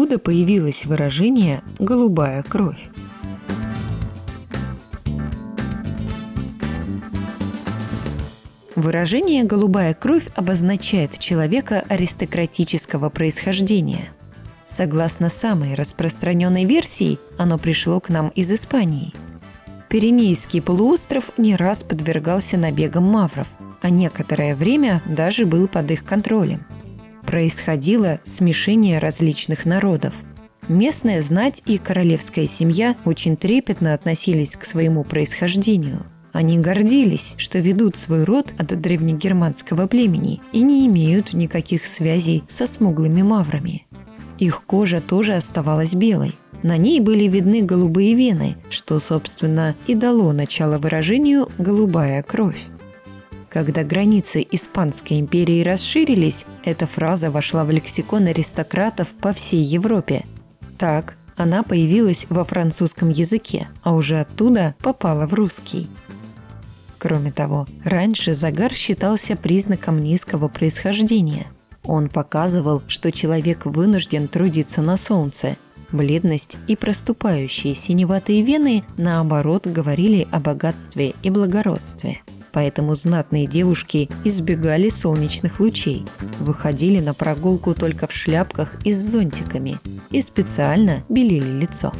Откуда появилось выражение «голубая кровь»? Выражение «голубая кровь» обозначает человека аристократического происхождения. Согласно самой распространенной версии, оно пришло к нам из Испании. Пиренейский полуостров не раз подвергался набегам мавров, а некоторое время даже был под их контролем. Происходило смешение различных народов. Местная знать и королевская семья очень трепетно относились к своему происхождению – они гордились, что ведут свой род от древнегерманского племени и не имеют никаких связей со смуглыми маврами. Их кожа тоже оставалась белой. На ней были видны голубые вены, что, собственно, и дало начало выражению «голубая кровь». Когда границы Испанской империи расширились, эта фраза вошла в лексикон аристократов по всей Европе. Так, она появилась во французском языке, а уже оттуда попала в русский. Кроме того, раньше загар считался признаком низкого происхождения. Он показывал, что человек вынужден трудиться на солнце. Бледность и проступающие синеватые вены, наоборот, говорили о богатстве и благородстве поэтому знатные девушки избегали солнечных лучей, выходили на прогулку только в шляпках и с зонтиками и специально белили лицо.